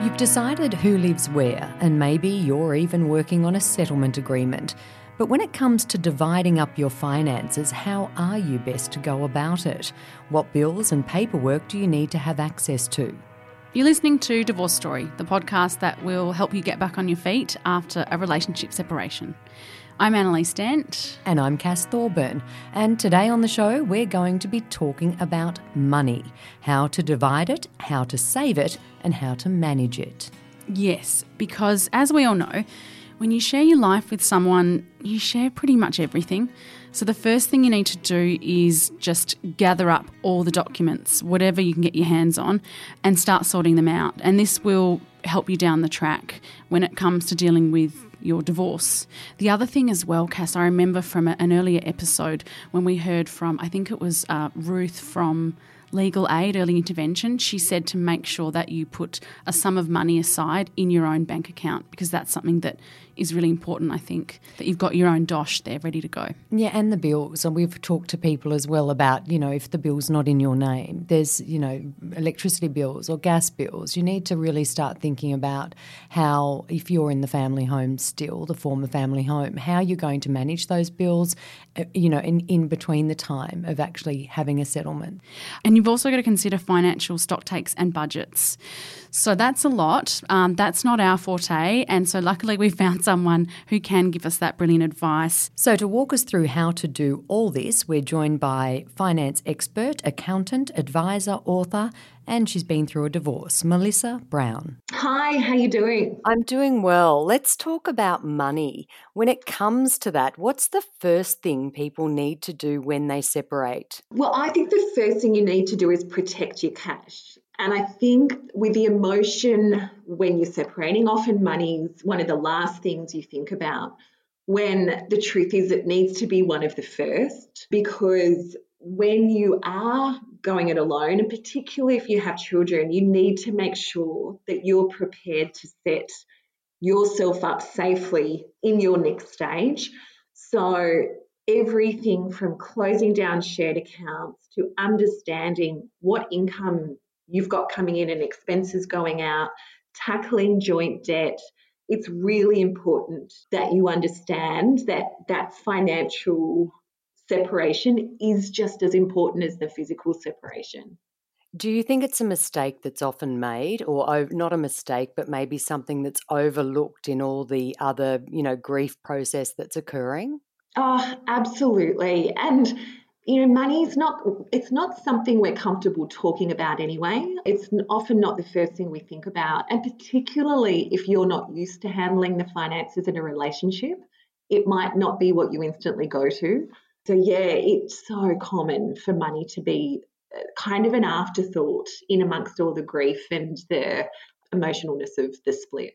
You've decided who lives where, and maybe you're even working on a settlement agreement. But when it comes to dividing up your finances, how are you best to go about it? What bills and paperwork do you need to have access to? You're listening to Divorce Story, the podcast that will help you get back on your feet after a relationship separation. I'm Annalise Dent. And I'm Cass Thorburn. And today on the show, we're going to be talking about money how to divide it, how to save it, and how to manage it. Yes, because as we all know, when you share your life with someone, you share pretty much everything. So the first thing you need to do is just gather up all the documents, whatever you can get your hands on, and start sorting them out. And this will help you down the track when it comes to dealing with your divorce. The other thing as well, Cass, I remember from an earlier episode when we heard from, I think it was uh, Ruth from legal aid, early intervention, she said to make sure that you put a sum of money aside in your own bank account because that's something that is really important, I think, that you've got your own dosh there ready to go. Yeah, and the bills. And we've talked to people as well about, you know, if the bill's not in your name, there's, you know, electricity bills or gas bills. You need to really start thinking about how, if you're in the family home still, the former family home, how you're going to manage those bills, uh, you know, in, in between the time of actually having a settlement. And you've also got to consider financial stock takes and budgets. So that's a lot. Um, that's not our forte. And so luckily we found someone who can give us that brilliant advice. So to walk us through how to do all this, we're joined by finance expert, accountant, advisor, author, and she's been through a divorce, Melissa Brown. Hi, how you doing? I'm doing well. Let's talk about money. When it comes to that, what's the first thing people need to do when they separate? Well, I think the first thing you need to do is protect your cash. And I think with the emotion when you're separating, often money is one of the last things you think about when the truth is it needs to be one of the first because when you are going it alone, and particularly if you have children, you need to make sure that you're prepared to set yourself up safely in your next stage. So, everything from closing down shared accounts to understanding what income you've got coming in and expenses going out, tackling joint debt. It's really important that you understand that that financial separation is just as important as the physical separation. Do you think it's a mistake that's often made, or not a mistake, but maybe something that's overlooked in all the other, you know, grief process that's occurring? Oh, absolutely. And you know, money's not, it's not something we're comfortable talking about anyway. It's often not the first thing we think about. And particularly if you're not used to handling the finances in a relationship, it might not be what you instantly go to. So, yeah, it's so common for money to be uh, kind of an afterthought in amongst all the grief and the emotionalness of the split.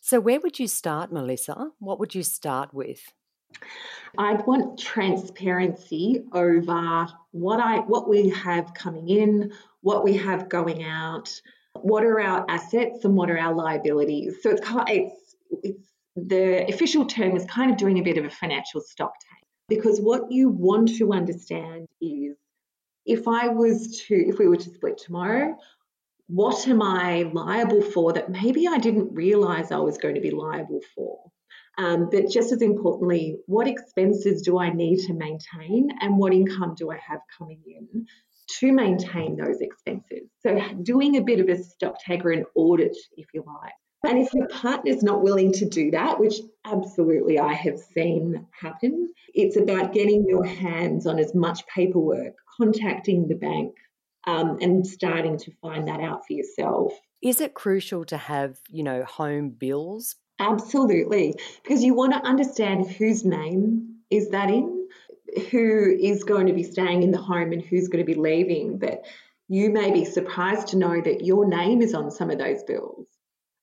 So, where would you start, Melissa? What would you start with? I'd want transparency over what I what we have coming in, what we have going out, what are our assets and what are our liabilities. So it's kind, it's it's the official term is kind of doing a bit of a financial stock take because what you want to understand is if I was to if we were to split tomorrow, what am I liable for that maybe I didn't realize I was going to be liable for? Um, but just as importantly, what expenses do I need to maintain and what income do I have coming in to maintain those expenses? So, doing a bit of a stock take or an audit, if you like. And if your partner's not willing to do that, which absolutely I have seen happen, it's about getting your hands on as much paperwork, contacting the bank, um, and starting to find that out for yourself. Is it crucial to have, you know, home bills Absolutely, because you want to understand whose name is that in, who is going to be staying in the home and who's going to be leaving. But you may be surprised to know that your name is on some of those bills.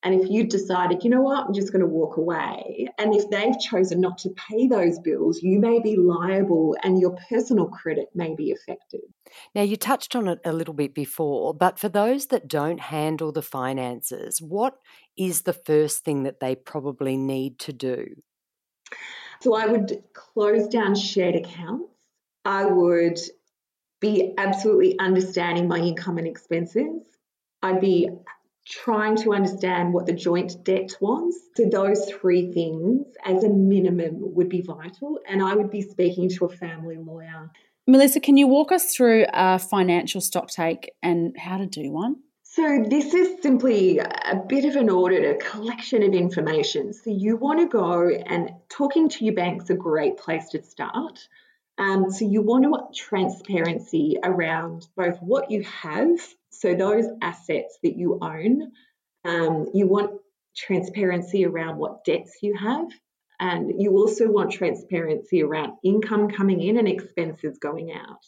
And if you decided, you know what, I'm just going to walk away, and if they've chosen not to pay those bills, you may be liable and your personal credit may be affected. Now, you touched on it a little bit before, but for those that don't handle the finances, what is the first thing that they probably need to do? So, I would close down shared accounts. I would be absolutely understanding my income and expenses. I'd be trying to understand what the joint debt was. So, those three things as a minimum would be vital. And I would be speaking to a family lawyer. Melissa, can you walk us through a financial stock take and how to do one? So, this is simply a bit of an audit, a collection of information. So, you want to go and talking to your bank's a great place to start. Um, so, you want to transparency around both what you have so, those assets that you own, um, you want transparency around what debts you have. And you also want transparency around income coming in and expenses going out.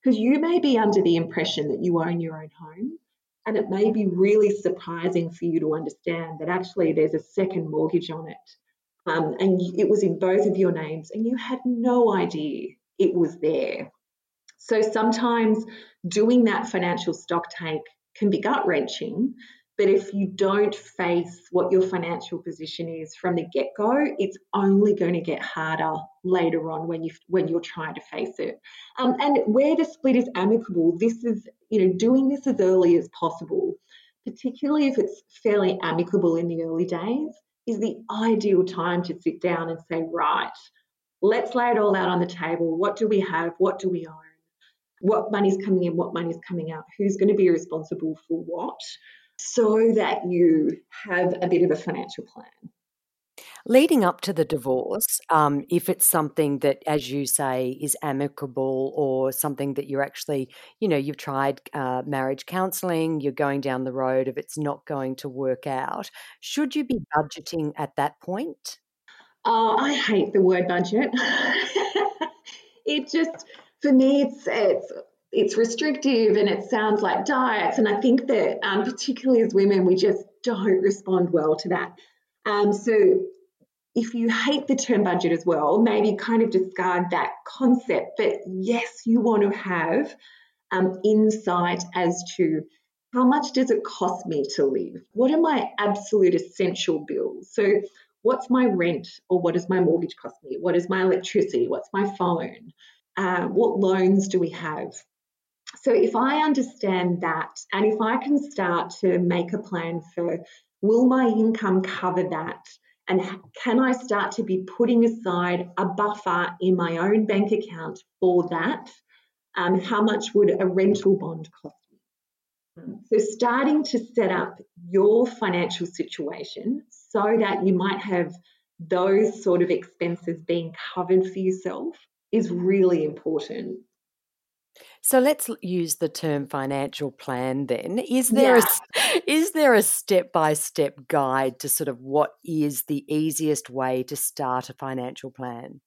Because you may be under the impression that you own your own home, and it may be really surprising for you to understand that actually there's a second mortgage on it. Um, and it was in both of your names, and you had no idea it was there. So sometimes doing that financial stock take can be gut wrenching. But if you don't face what your financial position is from the get go, it's only going to get harder later on when you when you're trying to face it. Um, and where the split is amicable, this is you know doing this as early as possible, particularly if it's fairly amicable in the early days, is the ideal time to sit down and say, right, let's lay it all out on the table. What do we have? What do we own? what money's coming in, what money's coming out, who's going to be responsible for what, so that you have a bit of a financial plan. Leading up to the divorce, um, if it's something that, as you say, is amicable or something that you're actually, you know, you've tried uh, marriage counselling, you're going down the road of it's not going to work out, should you be budgeting at that point? Oh, I hate the word budget. it just for me, it's it's it's restrictive and it sounds like diets. And I think that um, particularly as women, we just don't respond well to that. Um, so if you hate the term budget as well, maybe kind of discard that concept. But yes, you want to have um, insight as to how much does it cost me to live? What are my absolute essential bills? So what's my rent or what does my mortgage cost me? What is my electricity? What's my phone? uh, what loans do we have? So if I understand that, and if I can start to make a plan for will my income cover that? And can I start to be putting aside a buffer in my own bank account for that? Um, how much would a rental bond cost so, starting to set up your financial situation so that you might have those sort of expenses being covered for yourself is really important. So let's use the term financial plan then. Is there yeah. a, is there a step-by-step guide to sort of what is the easiest way to start a financial plan?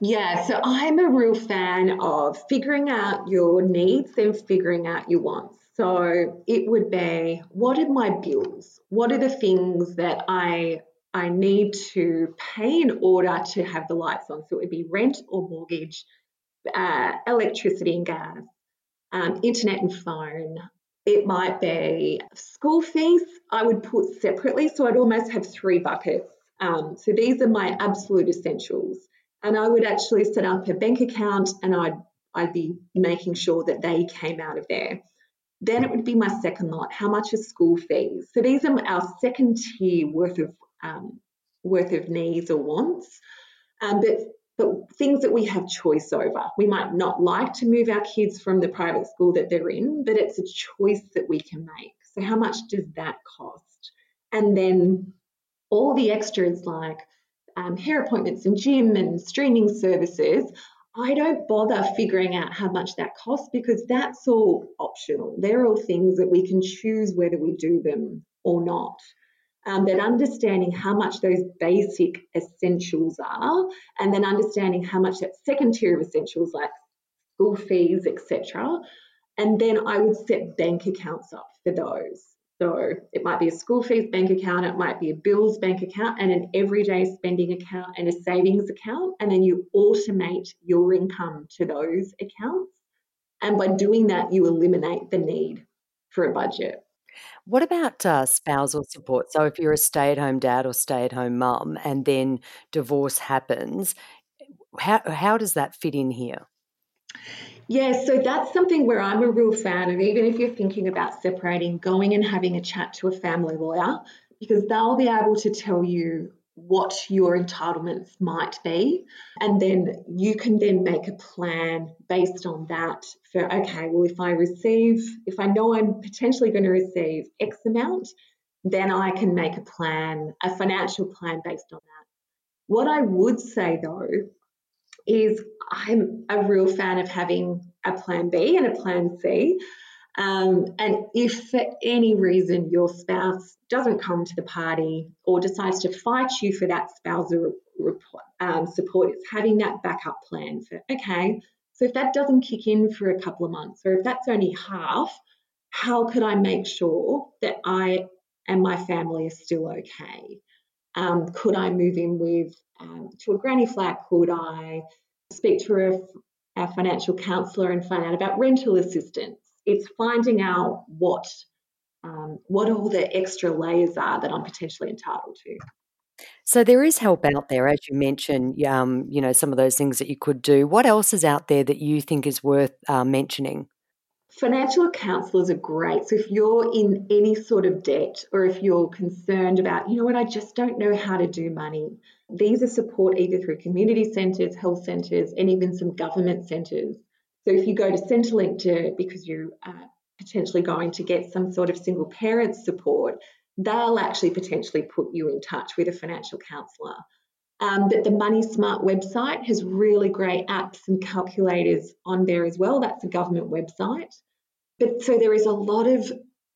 Yeah, so I'm a real fan of figuring out your needs and figuring out your wants. So it would be what are my bills? What are the things that I I need to pay in order to have the lights on. So it would be rent or mortgage, uh, electricity and gas, um, internet and phone. It might be school fees, I would put separately. So I'd almost have three buckets. Um, so these are my absolute essentials. And I would actually set up a bank account and I'd, I'd be making sure that they came out of there. Then it would be my second lot. How much is school fees? So these are our second tier worth of um, worth of needs or wants. Um, but but things that we have choice over. We might not like to move our kids from the private school that they're in, but it's a choice that we can make. So how much does that cost? And then all the extras like um, hair appointments and gym and streaming services. I don't bother figuring out how much that costs because that's all optional. They're all things that we can choose whether we do them or not um, but understanding how much those basic essentials are, and then understanding how much that second tier of essentials like school fees, etc. And then I would set bank accounts up for those. So it might be a school fees bank account, it might be a bills bank account, and an everyday spending account and a savings account. And then you automate your income to those accounts. And by doing that, you eliminate the need for a budget. What about uh, spousal support? So, if you're a stay at home dad or stay at home mum and then divorce happens, how, how does that fit in here? Yeah, so that's something where I'm a real fan of, even if you're thinking about separating, going and having a chat to a family lawyer, because they'll be able to tell you what your entitlements might be. And then you can then make a plan based on that for, okay, well, if I receive, if I know I'm potentially going to receive X amount, then I can make a plan, a financial plan based on that. What I would say though is I'm a real fan of having a plan B and a plan C. Um, and if for any reason your spouse doesn't come to the party or decides to fight you for that spousal um, support, it's having that backup plan for, okay, so if that doesn't kick in for a couple of months or if that's only half, how could I make sure that I and my family are still okay? Um, could I move in with um, to a granny flat? Could I speak to a, a financial counsellor and find out about rental assistance? It's finding out what um, what all the extra layers are that I'm potentially entitled to. So there is help out there, as you mentioned. Um, you know some of those things that you could do. What else is out there that you think is worth uh, mentioning? Financial counsellors are great. So if you're in any sort of debt or if you're concerned about, you know what, I just don't know how to do money, these are support either through community centres, health centres, and even some government centres. So if you go to Centrelink to because you are potentially going to get some sort of single parent support, they'll actually potentially put you in touch with a financial counsellor. Um, but the Money Smart website has really great apps and calculators on there as well. That's a government website. But so there is a lot of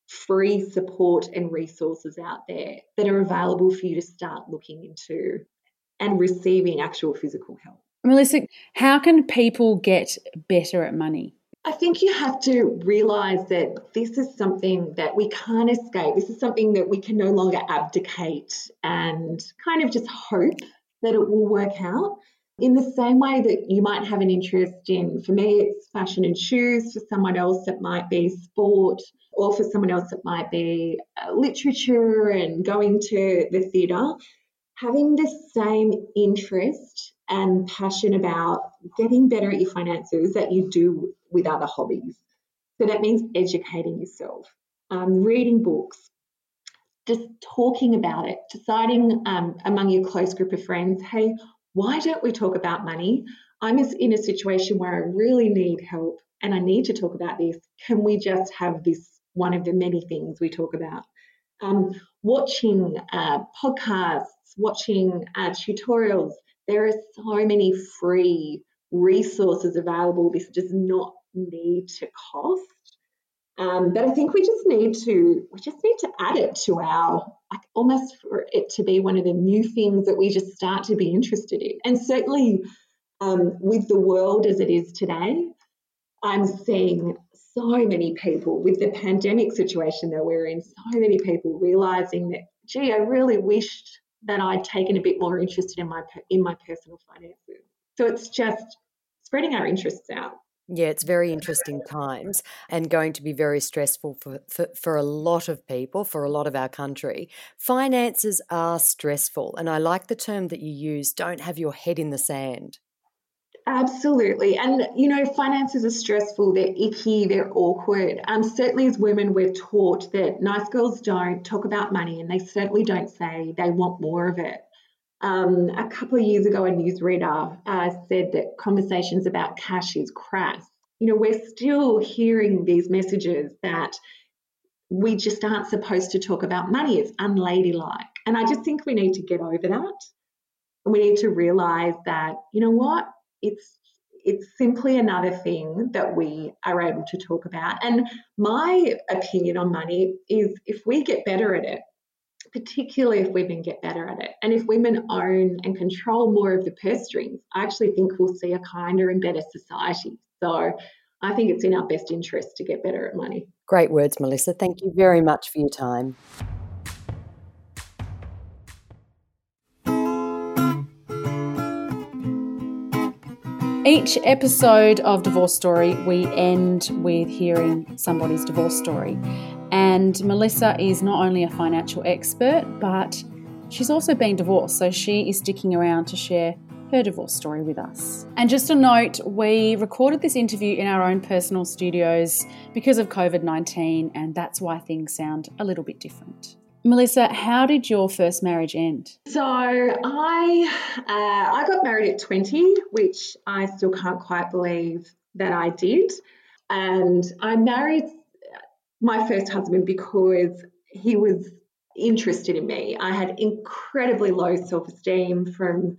free support and resources out there that are available for you to start looking into and receiving actual physical help. Melissa, how can people get better at money? I think you have to realize that this is something that we can't escape. This is something that we can no longer abdicate and kind of just hope that it will work out. In the same way that you might have an interest in, for me, it's fashion and shoes, for someone else, it might be sport, or for someone else, it might be uh, literature and going to the theatre. Having the same interest and passion about getting better at your finances that you do with other hobbies. So that means educating yourself, um, reading books, just talking about it, deciding um, among your close group of friends, hey, why don't we talk about money? I'm in a situation where I really need help and I need to talk about this. Can we just have this one of the many things we talk about? Um, watching uh, podcasts, watching uh, tutorials. There are so many free resources available. This does not need to cost. Um, but I think we just need to we just need to add it to our like almost for it to be one of the new things that we just start to be interested in. And certainly um, with the world as it is today, I'm seeing so many people with the pandemic situation that we're in. So many people realizing that, gee, I really wished that I'd taken a bit more interest in my in my personal finances. So it's just spreading our interests out. Yeah, it's very interesting times and going to be very stressful for, for, for, a lot of people, for a lot of our country. Finances are stressful. And I like the term that you use don't have your head in the sand. Absolutely. And, you know, finances are stressful, they're icky, they're awkward. Um, certainly, as women, we're taught that nice girls don't talk about money and they certainly don't say they want more of it. Um, a couple of years ago, a newsreader uh, said that conversations about cash is crass. You know, we're still hearing these messages that we just aren't supposed to talk about money. It's unladylike. And I just think we need to get over that. And we need to realize that, you know what, it's it's simply another thing that we are able to talk about. And my opinion on money is if we get better at it, particularly if women get better at it. And if women own and control more of the purse strings, I actually think we'll see a kinder and better society. So I think it's in our best interest to get better at money. Great words, Melissa. Thank you very much for your time. Each episode of Divorce Story, we end with hearing somebody's divorce story. And Melissa is not only a financial expert, but she's also been divorced. So she is sticking around to share her divorce story with us. And just a note, we recorded this interview in our own personal studios because of COVID 19, and that's why things sound a little bit different. Melissa, how did your first marriage end? So I uh, I got married at 20, which I still can't quite believe that I did. And I married my first husband because he was interested in me. I had incredibly low self esteem from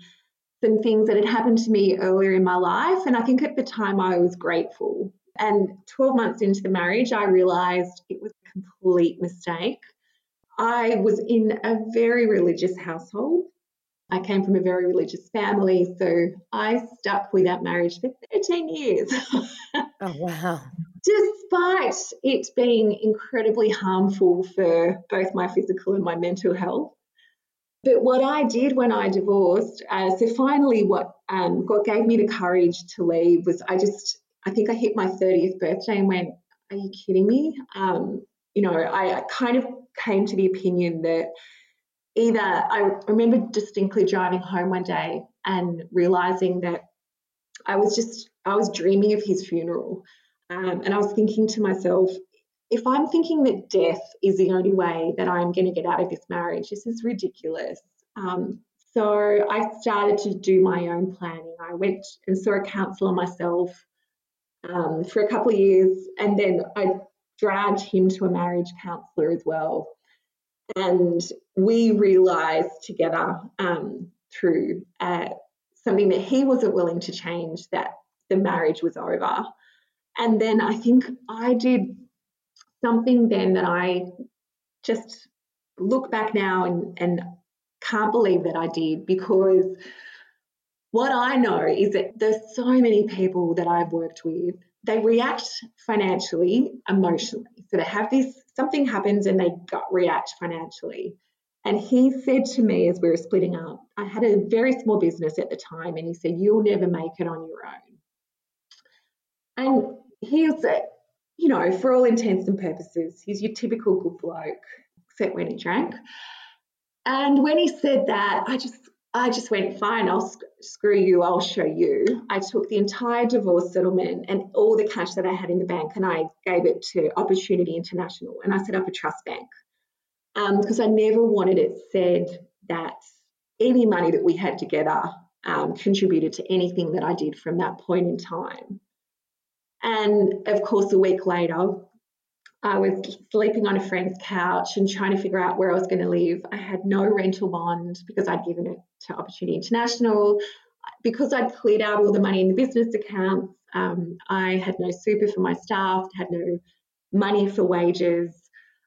some things that had happened to me earlier in my life. And I think at the time I was grateful. And 12 months into the marriage, I realized it was a complete mistake. I was in a very religious household. I came from a very religious family, so I stuck with that marriage for 13 years. oh, wow. Despite it being incredibly harmful for both my physical and my mental health. But what I did when I divorced, uh, so finally, what um, God gave me the courage to leave was I just, I think I hit my 30th birthday and went, Are you kidding me? Um, you know, I, I kind of came to the opinion that either I remember distinctly driving home one day and realizing that I was just I was dreaming of his funeral, um, and I was thinking to myself, if I'm thinking that death is the only way that I'm going to get out of this marriage, this is ridiculous. Um, so I started to do my own planning. I went and saw a counsellor myself um, for a couple of years, and then I dragged him to a marriage counsellor as well. And we realised together um, through uh, something that he wasn't willing to change that the marriage was over. And then I think I did something then that I just look back now and, and can't believe that I did because what I know is that there's so many people that I've worked with they react financially, emotionally. So they have this something happens and they gut react financially. And he said to me as we were splitting up, I had a very small business at the time, and he said, You'll never make it on your own. And he was, you know, for all intents and purposes, he's your typical good bloke, except when he drank. And when he said that, I just I just went, fine, I'll sc- screw you, I'll show you. I took the entire divorce settlement and all the cash that I had in the bank and I gave it to Opportunity International and I set up a trust bank because um, I never wanted it said that any money that we had together um, contributed to anything that I did from that point in time. And of course, a week later, I was sleeping on a friend's couch and trying to figure out where I was going to live. I had no rental bond because I'd given it to Opportunity International. Because I'd cleared out all the money in the business accounts, um, I had no super for my staff, had no money for wages.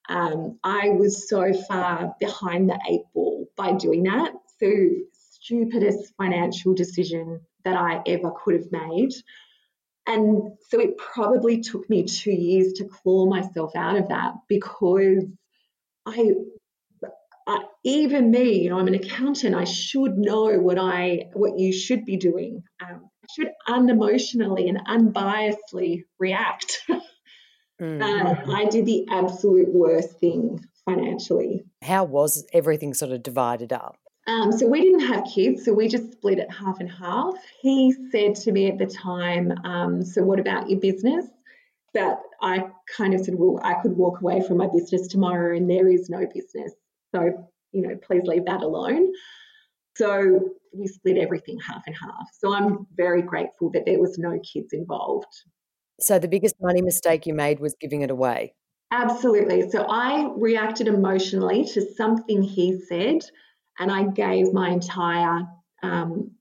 Um, I was so far behind the eight ball by doing that. So, stupidest financial decision that I ever could have made. And so it probably took me two years to claw myself out of that because I, I, even me, you know, I'm an accountant. I should know what I what you should be doing. Um, I should unemotionally and unbiasedly react. mm-hmm. uh, I did the absolute worst thing financially. How was everything sort of divided up? Um, so we didn't have kids, so we just split it half and half. He said to me at the time, um, "So what about your business?" But I kind of said, "Well, I could walk away from my business tomorrow, and there is no business. So you know, please leave that alone." So we split everything half and half. So I'm very grateful that there was no kids involved. So the biggest money mistake you made was giving it away. Absolutely. So I reacted emotionally to something he said and I gave my entire um,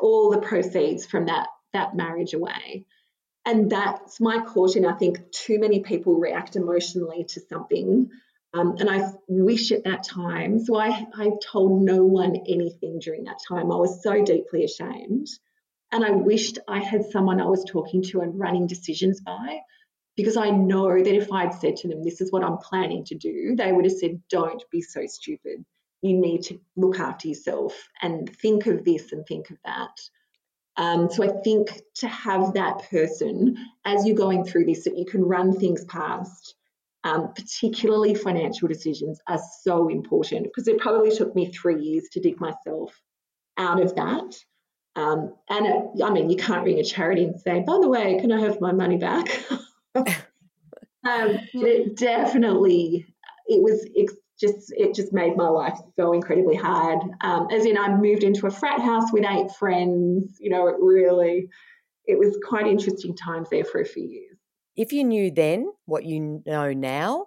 all the proceeds from that that marriage away. And that's my caution. I think too many people react emotionally to something. Um, and I wish at that time, so I, I told no one anything during that time. I was so deeply ashamed. And I wished I had someone I was talking to and running decisions by, because I know that if I'd said to them, This is what I'm planning to do, they would have said, Don't be so stupid you need to look after yourself and think of this and think of that. Um, so I think to have that person as you're going through this that you can run things past, um, particularly financial decisions, are so important because it probably took me three years to dig myself out of that. Um, and it, I mean, you can't ring a charity and say, by the way, can I have my money back? um, it definitely, it was it just, it just made my life so incredibly hard. Um, as in, I moved into a frat house with eight friends. You know, it really, it was quite interesting times there for a few years. If you knew then what you know now,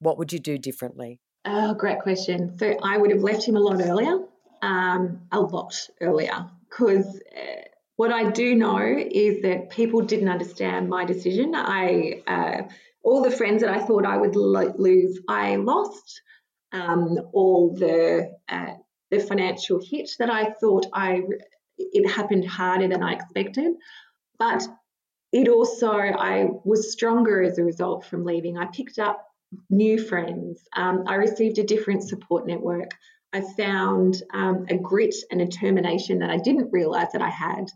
what would you do differently? Oh, great question. So I would have left him a lot earlier, um, a lot earlier because uh, what I do know is that people didn't understand my decision. I uh, all the friends that I thought I would lo- lose, I lost. Um, all the uh, the financial hit that I thought I it happened harder than I expected, but it also I was stronger as a result from leaving. I picked up new friends. Um, I received a different support network. I found um, a grit and a determination that I didn't realize that I had.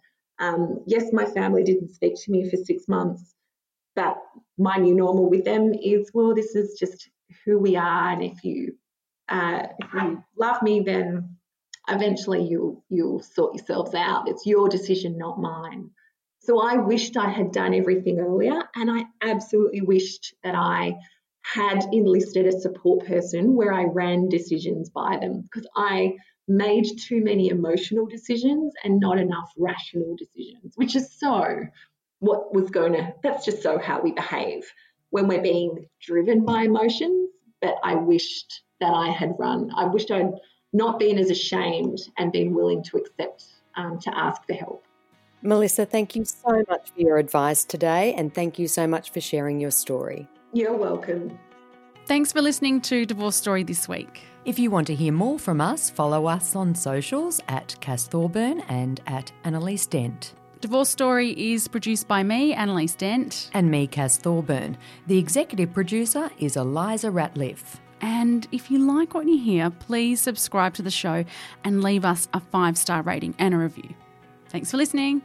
Um, yes, my family didn't speak to me for six months, but my new normal with them is well, this is just who we are, and if you uh, if you love me, then eventually you'll you'll sort yourselves out. It's your decision, not mine. So I wished I had done everything earlier, and I absolutely wished that I had enlisted a support person where I ran decisions by them because I made too many emotional decisions and not enough rational decisions, which is so what was going to, that's just so how we behave when we're being driven by emotions. But I wished that I had run, I wished I'd not been as ashamed and been willing to accept um, to ask for help. Melissa, thank you so much for your advice today and thank you so much for sharing your story. You're welcome. Thanks for listening to Divorce Story this week. If you want to hear more from us, follow us on socials at Cass Thorburn and at Annalise Dent. Divorce Story is produced by me, Annalise Dent. And me, Cass Thorburn. The executive producer is Eliza Ratliff. And if you like what you hear, please subscribe to the show and leave us a five star rating and a review. Thanks for listening.